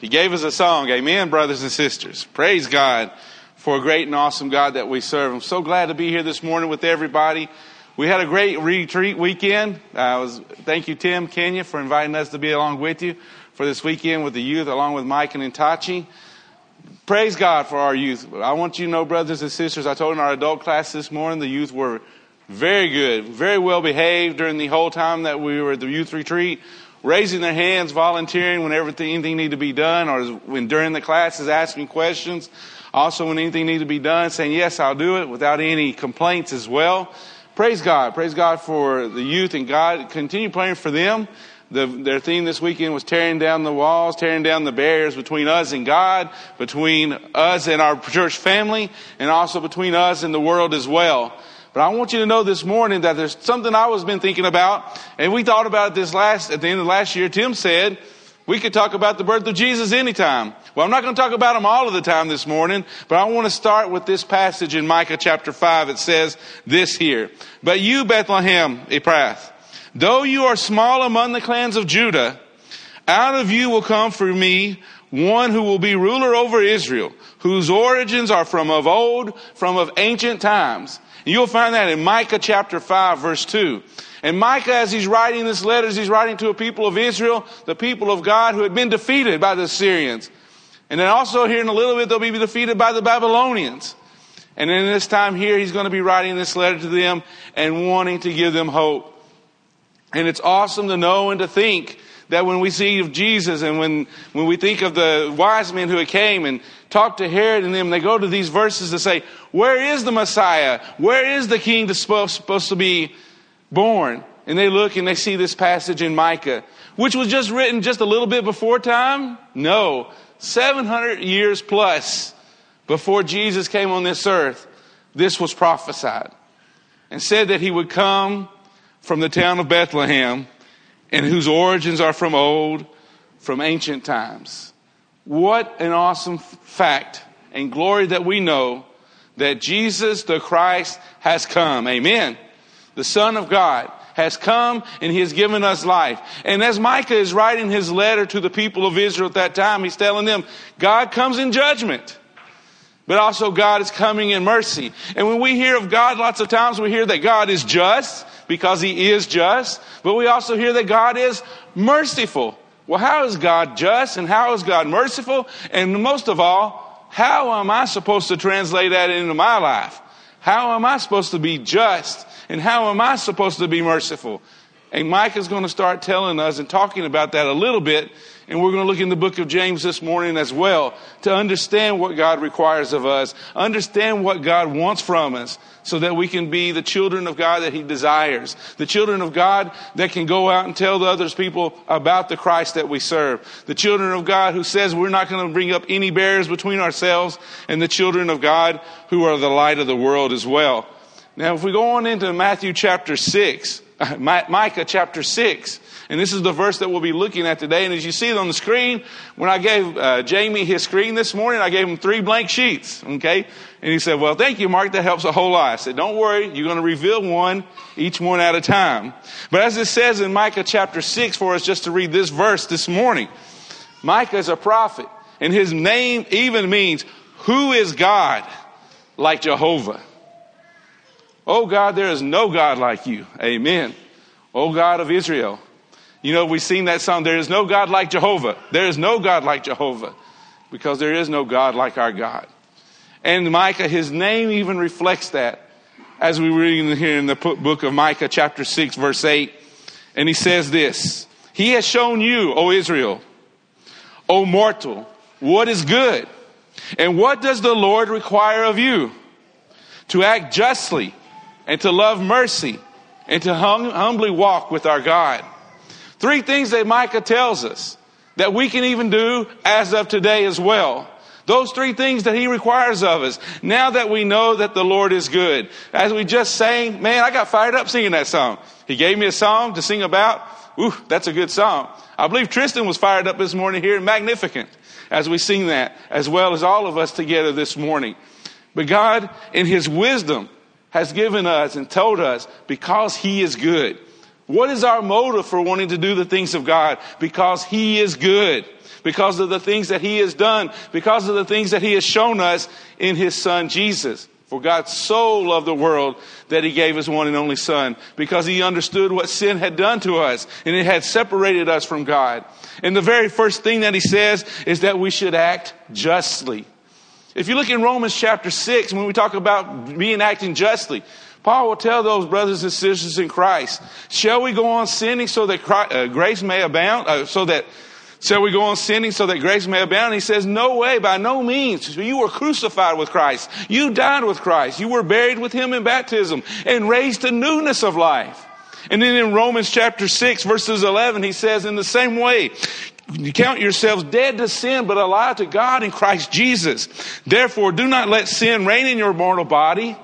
He gave us a song. Amen, brothers and sisters. Praise God for a great and awesome God that we serve. I'm so glad to be here this morning with everybody. We had a great retreat weekend. I was, thank you, Tim Kenya, for inviting us to be along with you for this weekend with the youth, along with Mike and Intachi. Praise God for our youth. I want you to know, brothers and sisters, I told in our adult class this morning, the youth were very good, very well behaved during the whole time that we were at the youth retreat, raising their hands, volunteering when everything, anything needed to be done, or when during the classes asking questions. Also, when anything needed to be done, saying, Yes, I'll do it without any complaints as well. Praise God. Praise God for the youth and God. Continue praying for them. The, their theme this weekend was tearing down the walls, tearing down the barriers between us and God, between us and our church family, and also between us and the world as well. But I want you to know this morning that there's something I was been thinking about, and we thought about this last, at the end of last year. Tim said, we could talk about the birth of Jesus anytime. Well, I'm not going to talk about him all of the time this morning, but I want to start with this passage in Micah chapter 5. It says this here. But you, Bethlehem, Ephrath, though you are small among the clans of Judah, out of you will come for me one who will be ruler over Israel, whose origins are from of old, from of ancient times. You'll find that in Micah chapter 5 verse 2. And Micah, as he's writing this letter, as he's writing to a people of Israel, the people of God who had been defeated by the Assyrians. And then also here in a little bit, they'll be defeated by the Babylonians. And in this time here, he's going to be writing this letter to them and wanting to give them hope. And it's awesome to know and to think that when we see of Jesus and when, when we think of the wise men who came and talked to Herod and them, they go to these verses to say, where is the Messiah? Where is the king that's supposed to be born. And they look and they see this passage in Micah, which was just written just a little bit before time. No, 700 years plus before Jesus came on this earth, this was prophesied and said that he would come from the town of Bethlehem and whose origins are from old, from ancient times. What an awesome fact and glory that we know that Jesus the Christ has come. Amen the Son of God, has come and he has given us life. And as Micah is writing his letter to the people of Israel at that time, he's telling them, God comes in judgment. But also God is coming in mercy. And when we hear of God, lots of times we hear that God is just because he is just. But we also hear that God is merciful. Well, how is God just and how is God merciful? And most of all, how am I supposed to translate that into my life? How am I supposed to be just and how am I supposed to be merciful? And Mike is going to start telling us and talking about that a little bit. And we're going to look in the book of James this morning as well to understand what God requires of us, understand what God wants from us so that we can be the children of God that He desires. The children of God that can go out and tell the others people about the Christ that we serve. The children of God who says we're not going to bring up any barriers between ourselves and the children of God who are the light of the world as well. Now, if we go on into Matthew chapter 6, Micah chapter 6, and this is the verse that we'll be looking at today. And as you see it on the screen, when I gave uh, Jamie his screen this morning, I gave him three blank sheets. Okay. And he said, well, thank you, Mark. That helps a whole lot. I said, don't worry. You're going to reveal one, each one at a time. But as it says in Micah chapter 6 for us just to read this verse this morning, Micah is a prophet and his name even means who is God like Jehovah? Oh God, there is no God like you. Amen. Oh God of Israel. You know, we've seen that song, there is no God like Jehovah. There is no God like Jehovah because there is no God like our God. And Micah, his name even reflects that as we read here in the book of Micah, chapter 6, verse 8. And he says this He has shown you, O Israel, O mortal, what is good. And what does the Lord require of you? To act justly and to love mercy and to hum- humbly walk with our God. Three things that Micah tells us that we can even do as of today as well. Those three things that he requires of us. Now that we know that the Lord is good. As we just sang, man, I got fired up singing that song. He gave me a song to sing about. Ooh, that's a good song. I believe Tristan was fired up this morning here, magnificent, as we sing that, as well as all of us together this morning. But God, in His wisdom, has given us and told us because He is good. What is our motive for wanting to do the things of God? Because He is good. because of the things that he has done, because of the things that he has shown us in his son Jesus. For God so loved the world that he gave his one and only son because he understood what sin had done to us and it had separated us from God. And the very first thing that he says is that we should act justly. If you look in Romans chapter 6, when we talk about being acting justly, Paul will tell those brothers and sisters in Christ, shall we go on sinning so that Christ, uh, grace may abound, uh, so that Shall we go on sinning so that grace may abound? He says, No way, by no means. You were crucified with Christ. You died with Christ. You were buried with Him in baptism and raised to newness of life. And then in Romans chapter 6, verses 11, he says, In the same way, you count yourselves dead to sin, but alive to God in Christ Jesus. Therefore, do not let sin reign in your mortal body.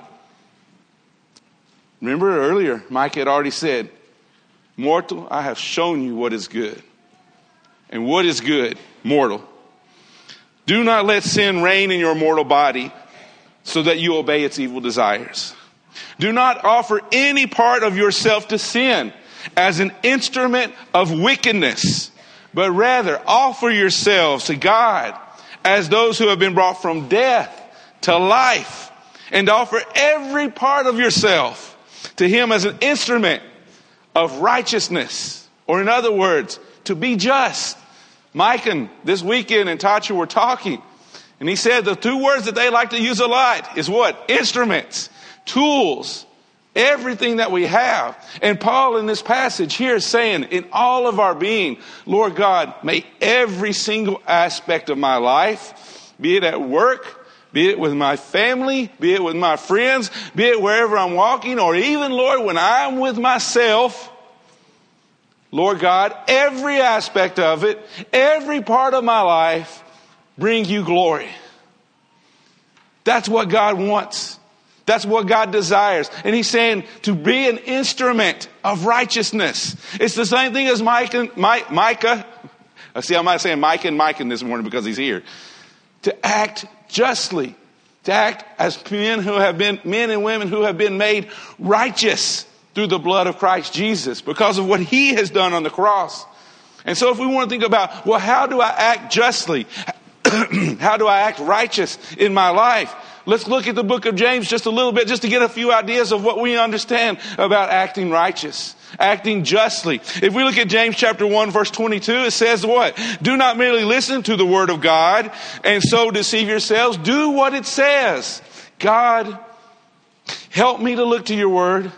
Remember earlier, Mike had already said, Mortal, I have shown you what is good. And what is good? Mortal. Do not let sin reign in your mortal body so that you obey its evil desires. Do not offer any part of yourself to sin as an instrument of wickedness, but rather offer yourselves to God as those who have been brought from death to life and offer every part of yourself to Him as an instrument of righteousness, or in other words, to be just. Mike and this weekend and Tachi were talking, and he said the two words that they like to use a lot is what? Instruments, tools, everything that we have. And Paul in this passage here is saying, in all of our being, Lord God, may every single aspect of my life, be it at work, be it with my family, be it with my friends, be it wherever I'm walking, or even, Lord, when I'm with myself, Lord God, every aspect of it, every part of my life, bring you glory. That's what God wants. That's what God desires. And he's saying to be an instrument of righteousness. It's the same thing as Micah. Micah. I see, I'm not saying Micah and Micah this morning because he's here. To act justly. To act as men who have been, men and women who have been made righteous through the blood of Christ Jesus because of what he has done on the cross. And so if we want to think about, well, how do I act justly? how do I act righteous in my life? Let's look at the book of James just a little bit just to get a few ideas of what we understand about acting righteous, acting justly. If we look at James chapter 1 verse 22, it says what? Do not merely listen to the word of God and so deceive yourselves. Do what it says. God, help me to look to your word.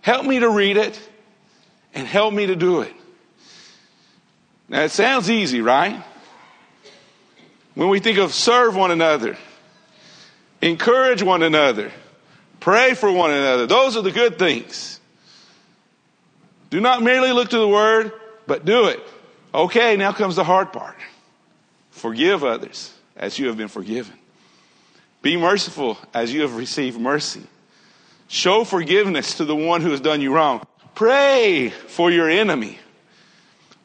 Help me to read it and help me to do it. Now it sounds easy, right? When we think of serve one another, encourage one another, pray for one another, those are the good things. Do not merely look to the word, but do it. Okay, now comes the hard part. Forgive others as you have been forgiven. Be merciful as you have received mercy. Show forgiveness to the one who has done you wrong. Pray for your enemy.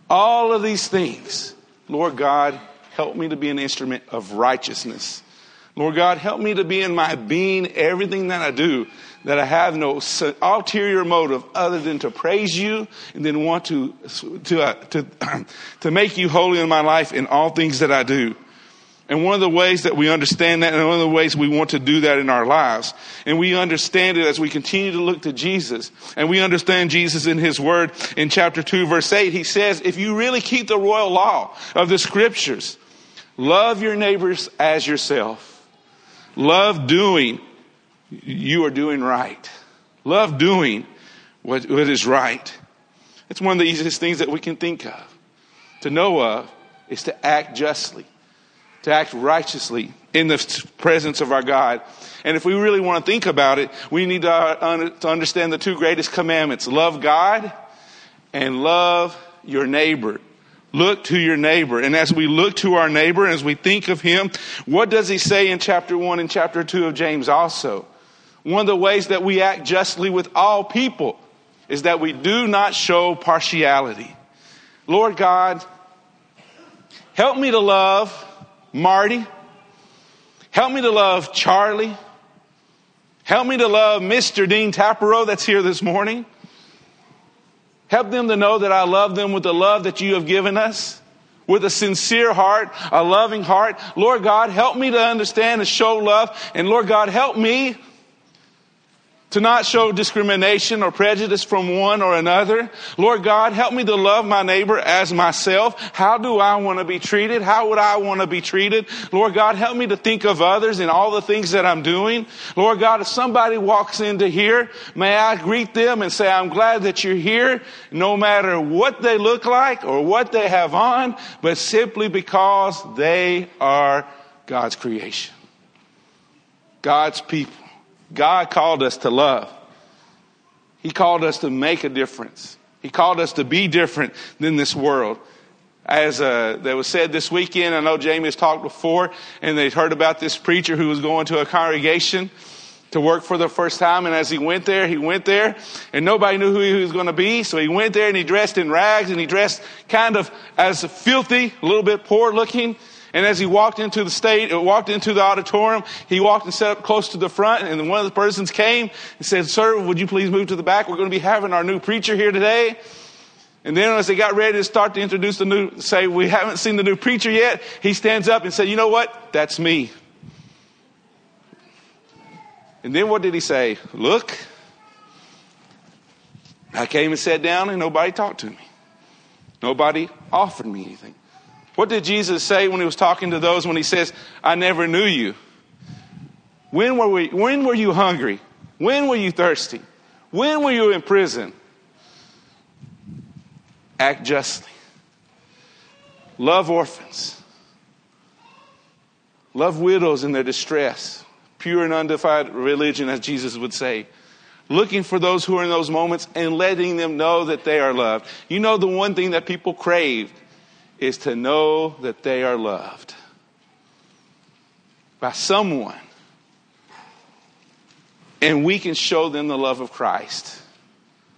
All of these things. Lord God, help me to be an instrument of righteousness. Lord God, help me to be in my being, everything that I do, that I have no ulterior motive other than to praise you and then want to, to, uh, to, to make you holy in my life in all things that I do. And one of the ways that we understand that, and one of the ways we want to do that in our lives, and we understand it as we continue to look to Jesus, and we understand Jesus in His Word in chapter 2, verse 8, He says, if you really keep the royal law of the Scriptures, love your neighbors as yourself. Love doing, you are doing right. Love doing what, what is right. It's one of the easiest things that we can think of. To know of is to act justly to act righteously in the presence of our God. And if we really want to think about it, we need to, uh, to understand the two greatest commandments love God and love your neighbor. Look to your neighbor. And as we look to our neighbor, as we think of him, what does he say in chapter 1 and chapter 2 of James also? One of the ways that we act justly with all people is that we do not show partiality. Lord God, help me to love Marty. Help me to love Charlie. Help me to love Mr. Dean Tapero that's here this morning. Help them to know that I love them with the love that you have given us. with a sincere heart, a loving heart. Lord God, help me to understand and show love. And Lord God, help me to not show discrimination or prejudice from one or another. Lord God, help me to love my neighbor as myself. How do I want to be treated? How would I want to be treated? Lord God, help me to think of others in all the things that I'm doing. Lord God, if somebody walks into here, may I greet them and say, I'm glad that you're here, no matter what they look like or what they have on, but simply because they are God's creation. God's people. God called us to love. He called us to make a difference. He called us to be different than this world. As uh, that was said this weekend, I know Jamie has talked before, and they heard about this preacher who was going to a congregation to work for the first time. And as he went there, he went there, and nobody knew who he was going to be. So he went there and he dressed in rags, and he dressed kind of as filthy, a little bit poor looking. And as he walked into the state, walked into the auditorium, he walked and sat up close to the front. And one of the persons came and said, "Sir, would you please move to the back? We're going to be having our new preacher here today." And then as they got ready to start to introduce the new, say, we haven't seen the new preacher yet, he stands up and said, you know what? That's me. And then what did he say? Look, I came and sat down and nobody talked to me. Nobody offered me anything. What did Jesus say when he was talking to those when he says, I never knew you? When were, we, when were you hungry? When were you thirsty? When were you in prison? Act justly. Love orphans. Love widows in their distress. Pure and undefiled religion, as Jesus would say. Looking for those who are in those moments and letting them know that they are loved. You know, the one thing that people crave is to know that they are loved by someone. And we can show them the love of Christ.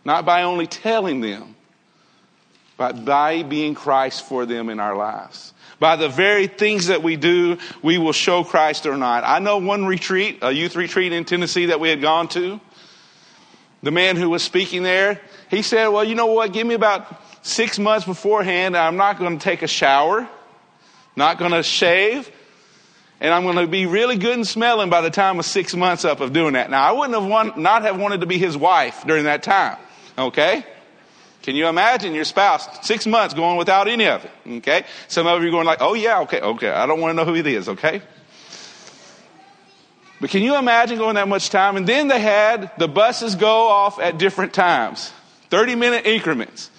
Not by only telling them, but by being Christ for them in our lives. By the very things that we do, we will show Christ or not. I know one retreat, a youth retreat in Tennessee that we had gone to. The man who was speaking there, he said, Well, you know what? Give me about six months beforehand, I'm not going to take a shower, not going to shave, and I'm going to be really good and smelling by the time of six months up of doing that. Now, I wouldn't have want, not have wanted to be his wife during that time. Okay? Can you imagine your spouse six months going without any of it? Okay? Some of you are going like, oh yeah, okay, okay. I don't want to know who he is, okay? But can you imagine going that much time? And then they had the buses go off at different times, 30 minute increments.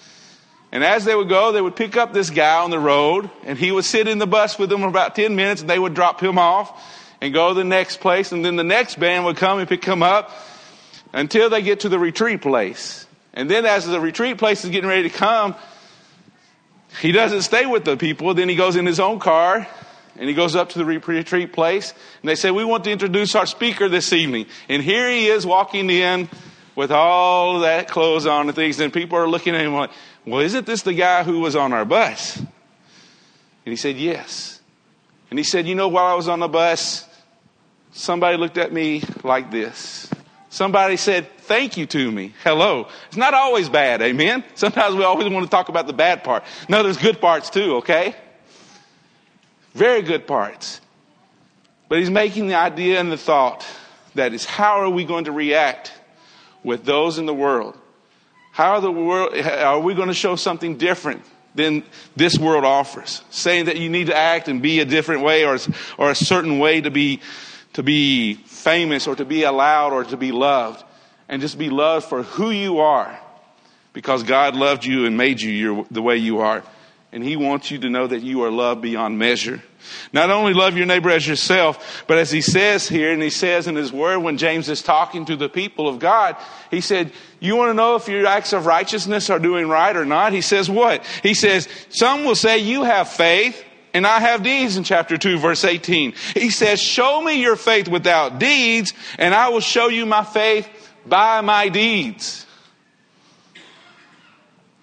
And as they would go, they would pick up this guy on the road, and he would sit in the bus with them for about 10 minutes, and they would drop him off and go to the next place, and then the next band would come and pick him up until they get to the retreat place. And then as the retreat place is getting ready to come, he doesn't stay with the people. Then he goes in his own car and he goes up to the retreat place. And they say, We want to introduce our speaker this evening. And here he is walking in with all that clothes on and things. And people are looking at him like, well, isn't this the guy who was on our bus? And he said, Yes. And he said, You know, while I was on the bus, somebody looked at me like this. Somebody said, Thank you to me. Hello. It's not always bad, amen? Sometimes we always want to talk about the bad part. No, there's good parts too, okay? Very good parts. But he's making the idea and the thought that is how are we going to react with those in the world how are, the world, are we going to show something different than this world offers? Saying that you need to act and be a different way or, or a certain way to be, to be famous or to be allowed or to be loved. And just be loved for who you are because God loved you and made you your, the way you are. And He wants you to know that you are loved beyond measure. Not only love your neighbor as yourself, but as he says here, and he says in his word when James is talking to the people of God, he said, you want to know if your acts of righteousness are doing right or not? He says what? He says, some will say you have faith and I have deeds in chapter 2 verse 18. He says, show me your faith without deeds and I will show you my faith by my deeds.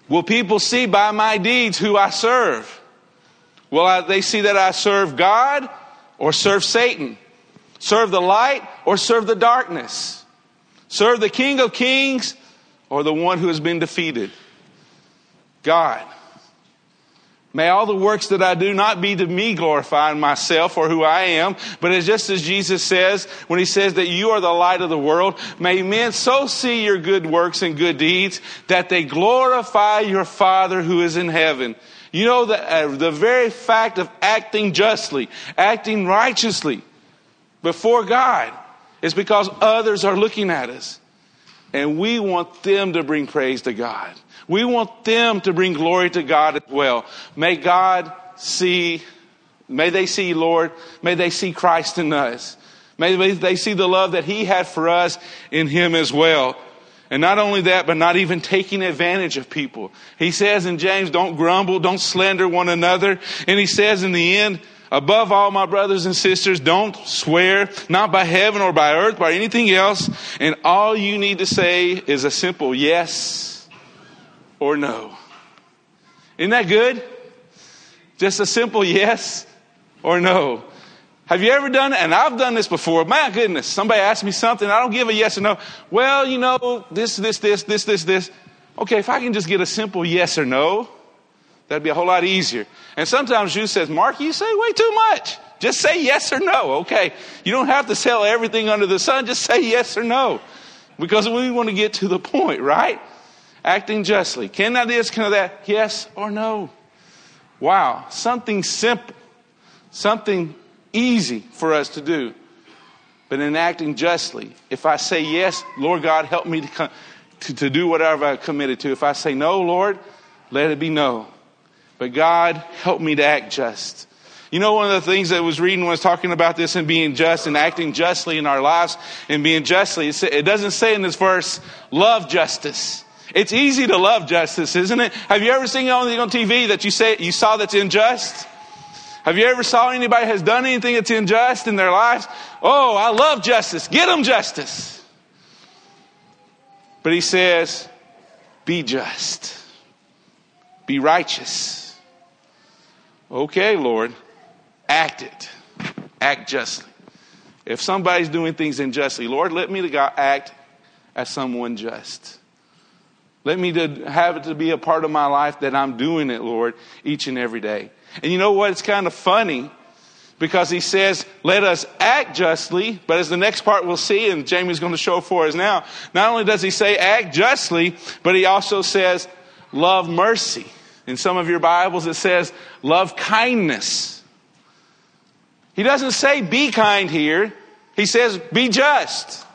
Will people see by my deeds who I serve? Will I, they see that I serve God or serve Satan? Serve the light or serve the darkness? Serve the King of Kings or the one who has been defeated? God. May all the works that I do not be to me glorifying myself or who I am, but it's just as Jesus says when he says that you are the light of the world. May men so see your good works and good deeds that they glorify your Father who is in heaven. You know that uh, the very fact of acting justly, acting righteously before God is because others are looking at us. And we want them to bring praise to God. We want them to bring glory to God as well. May God see, may they see, Lord, may they see Christ in us. May they see the love that He had for us in Him as well. And not only that, but not even taking advantage of people. He says in James, don't grumble, don't slander one another. And he says in the end, above all, my brothers and sisters, don't swear, not by heaven or by earth, by anything else. And all you need to say is a simple yes or no. Isn't that good? Just a simple yes or no. Have you ever done it? And I've done this before. My goodness, somebody asks me something, I don't give a yes or no. Well, you know, this, this, this, this, this, this. Okay, if I can just get a simple yes or no, that'd be a whole lot easier. And sometimes you says, Mark, you say way too much. Just say yes or no, okay? You don't have to sell everything under the sun. Just say yes or no. Because we want to get to the point, right? acting justly. Can I this, can I that? Yes or no? Wow, something simple, something easy for us to do. But in acting justly, if I say yes, Lord God, help me to, to, to do whatever I committed to. If I say no, Lord, let it be no. But God, help me to act just. You know, one of the things that I was reading was talking about this and being just and acting justly in our lives and being justly. It doesn't say in this verse, love justice. It's easy to love justice, isn't it? Have you ever seen anything on TV that you say you saw that's unjust? Have you ever saw anybody has done anything that's unjust in their lives? Oh, I love justice. Get them justice. But he says, be just. Be righteous. Okay, Lord, act it. Act justly. If somebody's doing things unjustly, Lord, let me to act as someone just. Let me to have it to be a part of my life that I'm doing it, Lord, each and every day. And you know what? It's kind of funny because he says, let us act justly, but as the next part we'll see, and Jamie's going to show for us now, not only does he say act justly, but he also says love mercy. In some of your Bibles it says love kindness. He doesn't say be kind here. He says be just.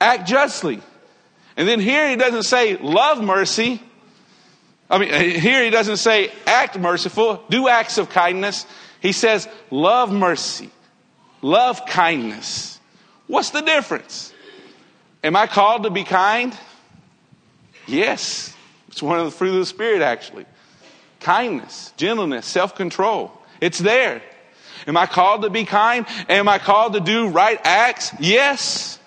Act justly. And then here he doesn't say love mercy. I mean, here he doesn't say act merciful, do acts of kindness. He says love mercy, love kindness. What's the difference? Am I called to be kind? Yes. It's one of the fruit of the Spirit, actually. Kindness, gentleness, self control. It's there. Am I called to be kind? Am I called to do right acts? Yes.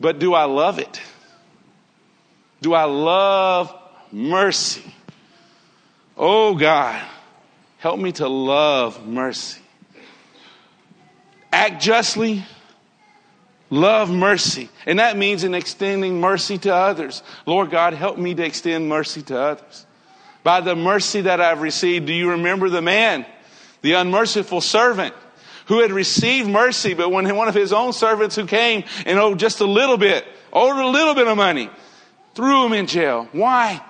But do I love it? Do I love mercy? Oh God, help me to love mercy. Act justly, love mercy. And that means in extending mercy to others. Lord God, help me to extend mercy to others. By the mercy that I've received, do you remember the man, the unmerciful servant? who had received mercy, but when one of his own servants who came and owed just a little bit, owed a little bit of money, threw him in jail. Why?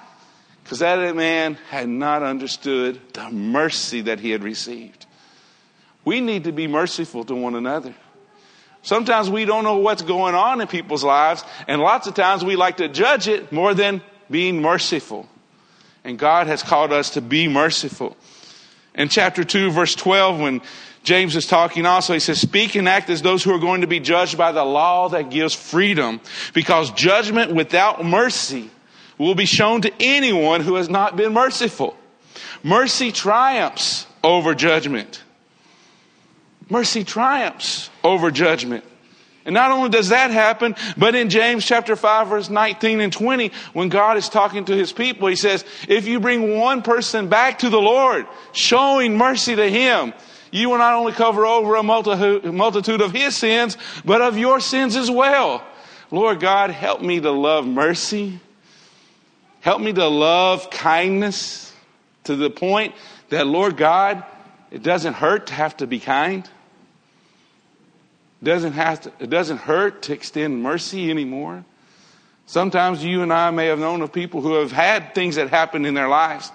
Because that man had not understood the mercy that he had received. We need to be merciful to one another. Sometimes we don't know what's going on in people's lives, and lots of times we like to judge it more than being merciful. And God has called us to be merciful. In chapter 2, verse 12, when James is talking also. He says, Speak and act as those who are going to be judged by the law that gives freedom, because judgment without mercy will be shown to anyone who has not been merciful. Mercy triumphs over judgment. Mercy triumphs over judgment. And not only does that happen, but in James chapter 5 verse 19 and 20, when God is talking to his people, he says, if you bring one person back to the Lord, showing mercy to him, you will not only cover over a multitude of his sins, but of your sins as well. Lord God, help me to love mercy. Help me to love kindness to the point that, Lord God, it doesn't hurt to have to be kind. It doesn't, have to, it doesn't hurt to extend mercy anymore. Sometimes you and I may have known of people who have had things that happened in their lives.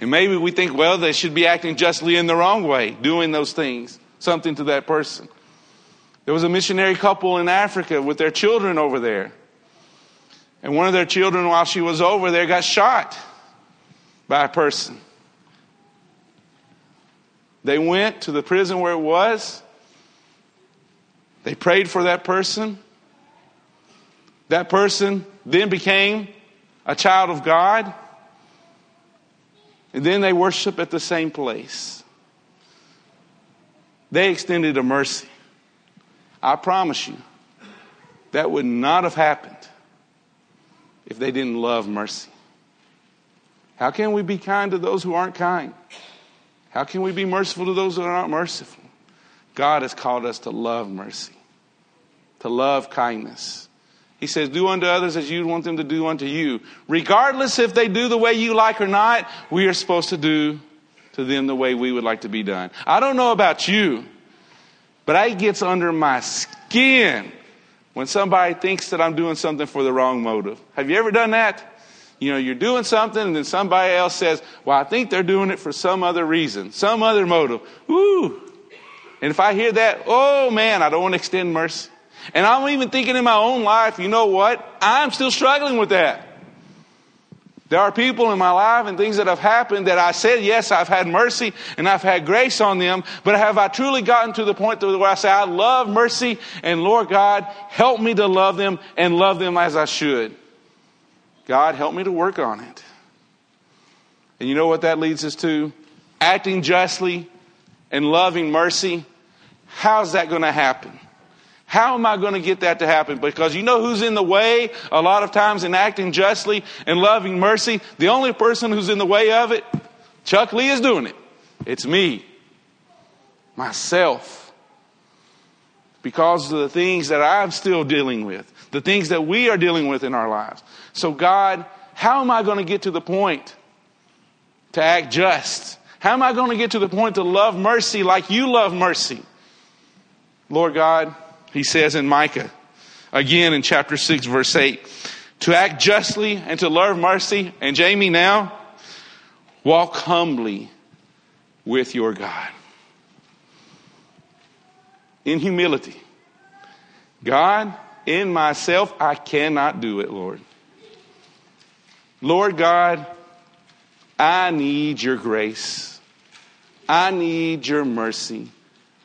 And maybe we think, well, they should be acting justly in the wrong way, doing those things, something to that person. There was a missionary couple in Africa with their children over there. And one of their children, while she was over there, got shot by a person. They went to the prison where it was. They prayed for that person. That person then became a child of God. And then they worship at the same place. They extended a mercy. I promise you, that would not have happened if they didn't love mercy. How can we be kind to those who aren't kind? How can we be merciful to those who are not merciful? God has called us to love mercy, to love kindness. He says, Do unto others as you want them to do unto you. Regardless if they do the way you like or not, we are supposed to do to them the way we would like to be done. I don't know about you, but it gets under my skin when somebody thinks that I'm doing something for the wrong motive. Have you ever done that? You know, you're doing something and then somebody else says, well, I think they're doing it for some other reason, some other motive. Woo! And if I hear that, oh man, I don't want to extend mercy. And I'm even thinking in my own life, you know what? I'm still struggling with that. There are people in my life and things that have happened that I said, yes, I've had mercy and I've had grace on them, but have I truly gotten to the point where I say, I love mercy and Lord God, help me to love them and love them as I should? God, help me to work on it. And you know what that leads us to? Acting justly and loving mercy. How's that going to happen? How am I going to get that to happen? Because you know who's in the way a lot of times in acting justly and loving mercy? The only person who's in the way of it, Chuck Lee is doing it. It's me, myself. Because of the things that I'm still dealing with, the things that we are dealing with in our lives. So, God, how am I going to get to the point to act just? How am I going to get to the point to love mercy like you love mercy? Lord God, he says in Micah, again in chapter 6, verse 8, to act justly and to love mercy. And Jamie, now, walk humbly with your God. In humility. God, in myself, I cannot do it, Lord. Lord God, I need your grace. I need your mercy.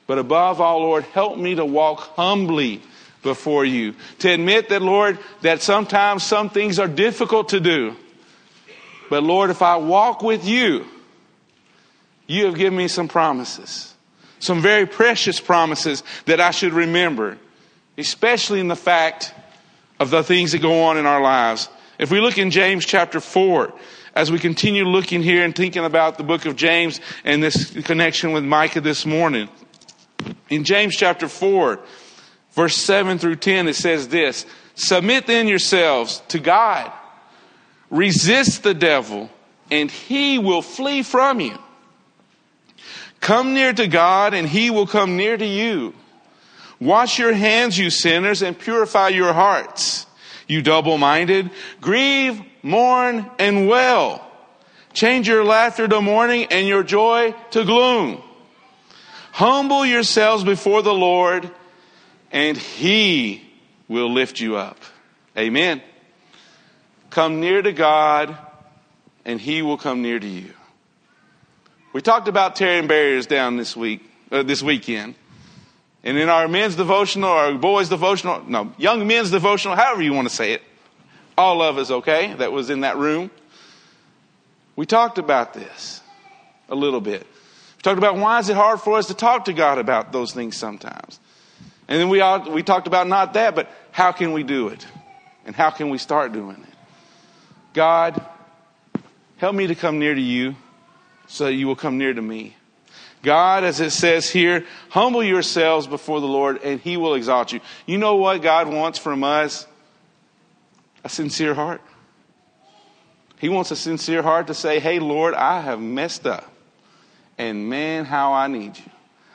But above all, Lord, help me to walk humbly before you. To admit that, Lord, that sometimes some things are difficult to do. But Lord, if I walk with you, you have given me some promises, some very precious promises that I should remember, especially in the fact of the things that go on in our lives. If we look in James chapter 4, as we continue looking here and thinking about the book of James and this connection with Micah this morning, in James chapter 4, verse 7 through 10, it says this Submit then yourselves to God, resist the devil, and he will flee from you. Come near to God, and he will come near to you. Wash your hands, you sinners, and purify your hearts, you double minded. Grieve, mourn, and wail. Change your laughter to mourning and your joy to gloom. Humble yourselves before the Lord, and He will lift you up. Amen. Come near to God, and He will come near to you. We talked about tearing barriers down this week, uh, this weekend. And in our men's devotional, our boys' devotional, no, young men's devotional, however you want to say it, all of us, okay, that was in that room. We talked about this a little bit. We talked about why is it hard for us to talk to God about those things sometimes. And then we, all, we talked about not that, but how can we do it? And how can we start doing it? God, help me to come near to you so that you will come near to me. God, as it says here, humble yourselves before the Lord and he will exalt you. You know what God wants from us? A sincere heart. He wants a sincere heart to say, Hey, Lord, I have messed up. And man, how I need you.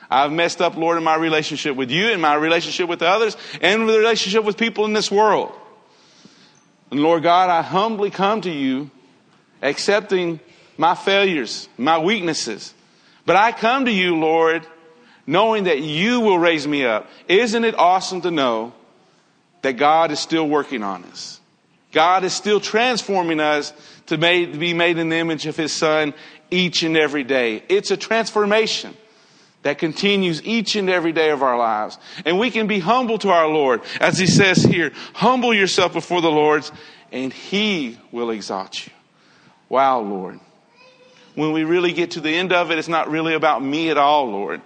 I've messed up, Lord, in my relationship with you, in my relationship with others, and the relationship with people in this world. And Lord God, I humbly come to you, accepting my failures, my weaknesses. But I come to you, Lord, knowing that you will raise me up. Isn't it awesome to know that God is still working on us? God is still transforming us to, made, to be made in the image of His Son each and every day. It's a transformation that continues each and every day of our lives. And we can be humble to our Lord. As He says here, humble yourself before the Lord, and He will exalt you. Wow, Lord. When we really get to the end of it, it's not really about me at all, Lord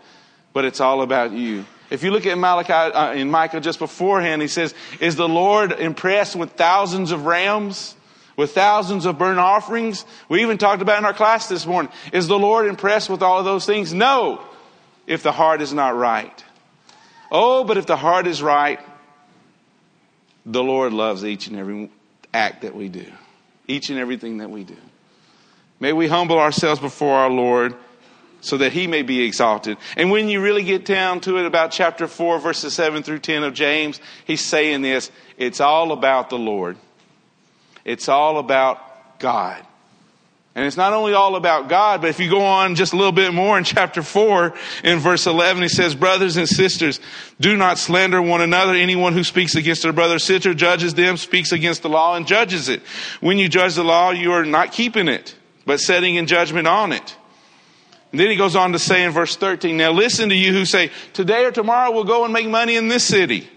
but it's all about you. If you look at Malachi uh, in Micah just beforehand, he says, "Is the Lord impressed with thousands of rams, with thousands of burnt offerings?" We even talked about in our class this morning. Is the Lord impressed with all of those things? No, if the heart is not right. Oh, but if the heart is right, the Lord loves each and every act that we do, each and everything that we do. May we humble ourselves before our Lord so that he may be exalted. And when you really get down to it about chapter 4, verses 7 through 10 of James, he's saying this it's all about the Lord, it's all about God. And it's not only all about God, but if you go on just a little bit more in chapter 4, in verse 11, he says, Brothers and sisters, do not slander one another. Anyone who speaks against their brother or sister judges them, speaks against the law, and judges it. When you judge the law, you are not keeping it, but setting in judgment on it. And then he goes on to say in verse 13, Now listen to you who say, Today or tomorrow we'll go and make money in this city.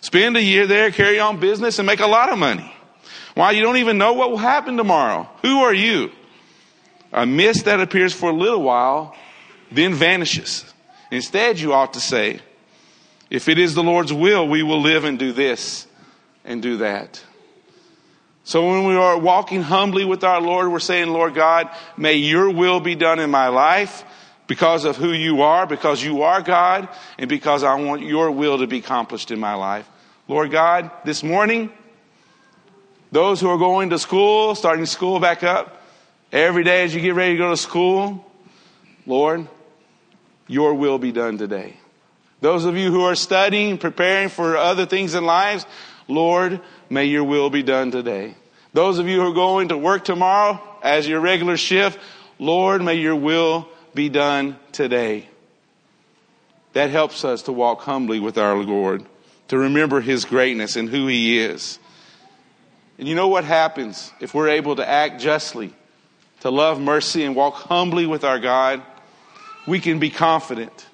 Spend a year there, carry on business, and make a lot of money. Why? You don't even know what will happen tomorrow. Who are you? A mist that appears for a little while, then vanishes. Instead, you ought to say, If it is the Lord's will, we will live and do this and do that. So when we are walking humbly with our Lord, we're saying, Lord God, may your will be done in my life because of who you are, because you are God, and because I want your will to be accomplished in my life. Lord God, this morning, those who are going to school, starting school back up, every day as you get ready to go to school, Lord, your will be done today. Those of you who are studying, preparing for other things in lives, Lord, may your will be done today. Those of you who are going to work tomorrow as your regular shift, Lord, may your will be done today. That helps us to walk humbly with our Lord, to remember his greatness and who he is. And you know what happens if we're able to act justly, to love mercy and walk humbly with our God? We can be confident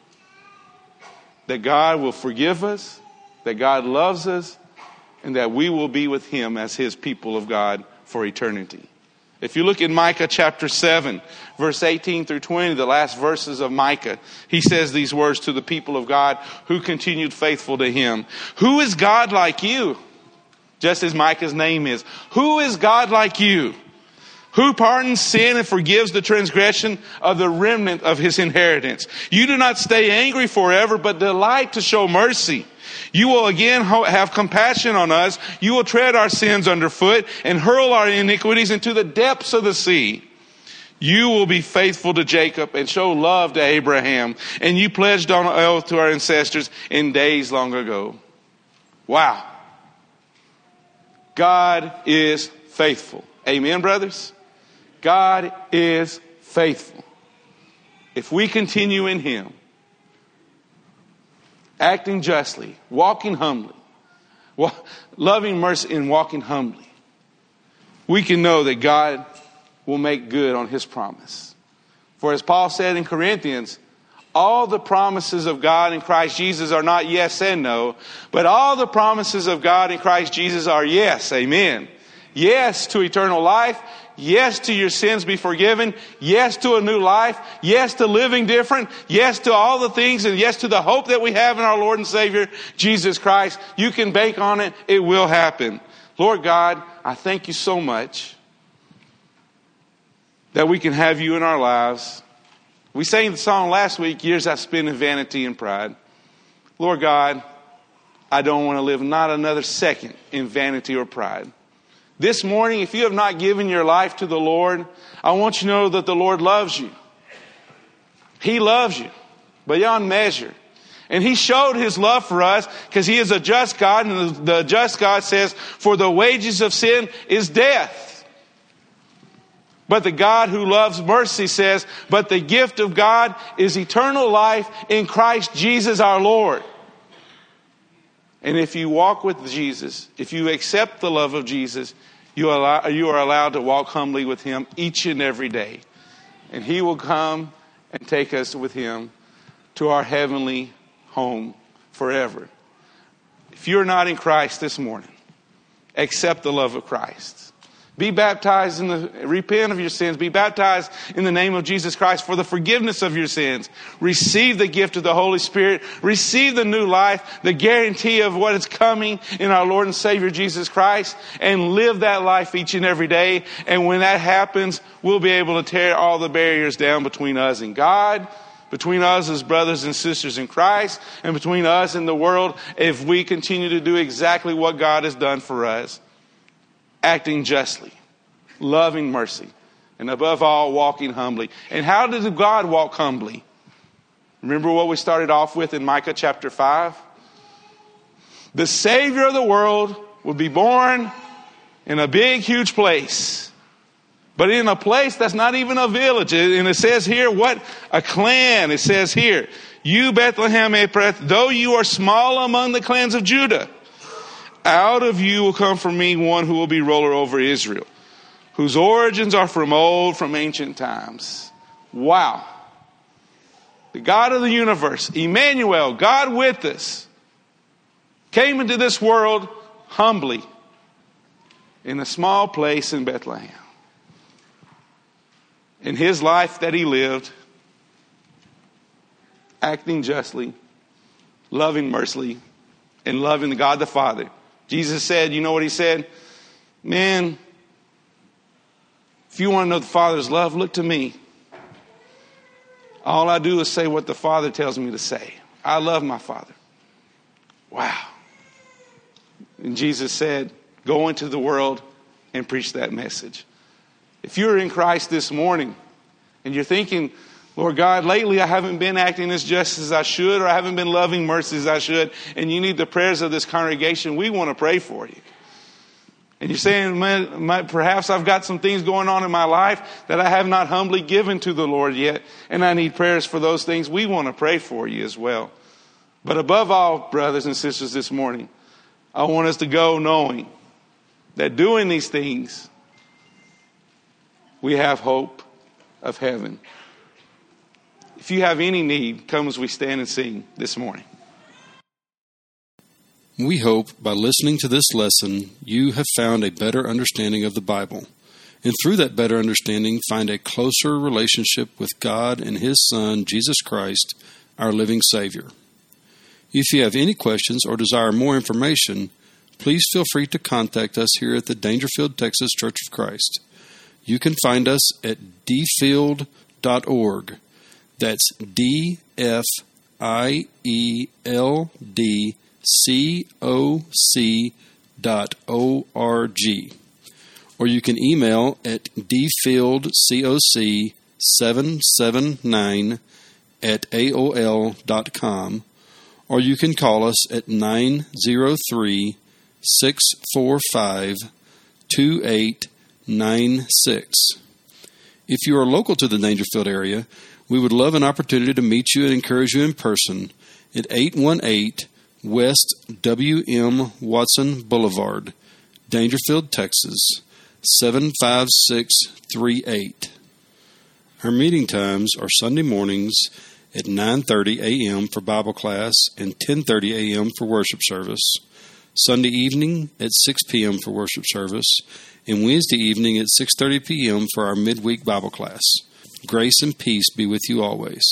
that God will forgive us, that God loves us, and that we will be with him as his people of God for eternity. If you look in Micah chapter 7, verse 18 through 20, the last verses of Micah, he says these words to the people of God who continued faithful to him. Who is God like you? Just as Micah's name is. Who is God like you? Who pardons sin and forgives the transgression of the remnant of his inheritance? You do not stay angry forever, but delight to show mercy. You will again have compassion on us. You will tread our sins underfoot and hurl our iniquities into the depths of the sea. You will be faithful to Jacob and show love to Abraham. And you pledged on oath to our ancestors in days long ago. Wow. God is faithful. Amen, brothers? God is faithful. If we continue in Him, acting justly, walking humbly, loving mercy and walking humbly, we can know that God will make good on his promise. For as Paul said in Corinthians, all the promises of God in Christ Jesus are not yes and no, but all the promises of God in Christ Jesus are yes. Amen. Yes to eternal life. Yes to your sins be forgiven. Yes to a new life. Yes to living different. Yes to all the things and yes to the hope that we have in our Lord and Savior, Jesus Christ. You can bank on it. It will happen. Lord God, I thank you so much that we can have you in our lives. We sang the song last week, Years I Spent in Vanity and Pride. Lord God, I don't want to live not another second in vanity or pride. This morning, if you have not given your life to the Lord, I want you to know that the Lord loves you. He loves you beyond measure. And he showed his love for us because he is a just God, and the, the just God says, For the wages of sin is death. But the God who loves mercy says, But the gift of God is eternal life in Christ Jesus our Lord. And if you walk with Jesus, if you accept the love of Jesus, you, allow, you are allowed to walk humbly with Him each and every day. And He will come and take us with Him to our heavenly home forever. If you're not in Christ this morning, accept the love of Christ. Be baptized in the, repent of your sins. Be baptized in the name of Jesus Christ for the forgiveness of your sins. Receive the gift of the Holy Spirit. Receive the new life, the guarantee of what is coming in our Lord and Savior Jesus Christ, and live that life each and every day. And when that happens, we'll be able to tear all the barriers down between us and God between us as brothers and sisters in Christ and between us and the world if we continue to do exactly what God has done for us acting justly, loving mercy, and above all, walking humbly. And how did God walk humbly? Remember what we started off with in Micah chapter 5? The Savior of the world would be born in a big, huge place. But in a place that's not even a village. And it says here, what? A clan. It says here, you Bethlehem Ephrath, though you are small among the clans of Judah, out of you will come from me one who will be ruler over Israel, whose origins are from old, from ancient times. Wow. The God of the universe, Emmanuel, God with us, came into this world humbly in a small place in Bethlehem. In his life that he lived, acting justly, loving mercily, and loving God the Father Jesus said, you know what he said? Man, if you want to know the Father's love, look to me. All I do is say what the Father tells me to say. I love my Father. Wow. And Jesus said, Go into the world and preach that message. If you're in Christ this morning and you're thinking, Lord God, lately I haven't been acting as just as I should, or I haven't been loving mercy as I should, and you need the prayers of this congregation, we want to pray for you. And you're saying, my, perhaps I've got some things going on in my life that I have not humbly given to the Lord yet, and I need prayers for those things. We want to pray for you as well. But above all, brothers and sisters, this morning, I want us to go knowing that doing these things, we have hope of heaven. If you have any need, come as we stand and sing this morning. We hope by listening to this lesson, you have found a better understanding of the Bible, and through that better understanding, find a closer relationship with God and His Son, Jesus Christ, our living Savior. If you have any questions or desire more information, please feel free to contact us here at the Daingerfield, Texas Church of Christ. You can find us at dfield.org. That's D F I E L D C O C dot O R G. Or you can email at dfieldcoc779 at AOL dot com. Or you can call us at 903 645 2896. If you are local to the Daingerfield area, we would love an opportunity to meet you and encourage you in person at 818 West W.M. Watson Boulevard, Daingerfield, Texas 75638. Our meeting times are Sunday mornings at 9:30 a.m. for Bible class and 10:30 a.m. for worship service. Sunday evening at 6 p.m. for worship service, and Wednesday evening at 6:30 p.m. for our midweek Bible class. Grace and peace be with you always.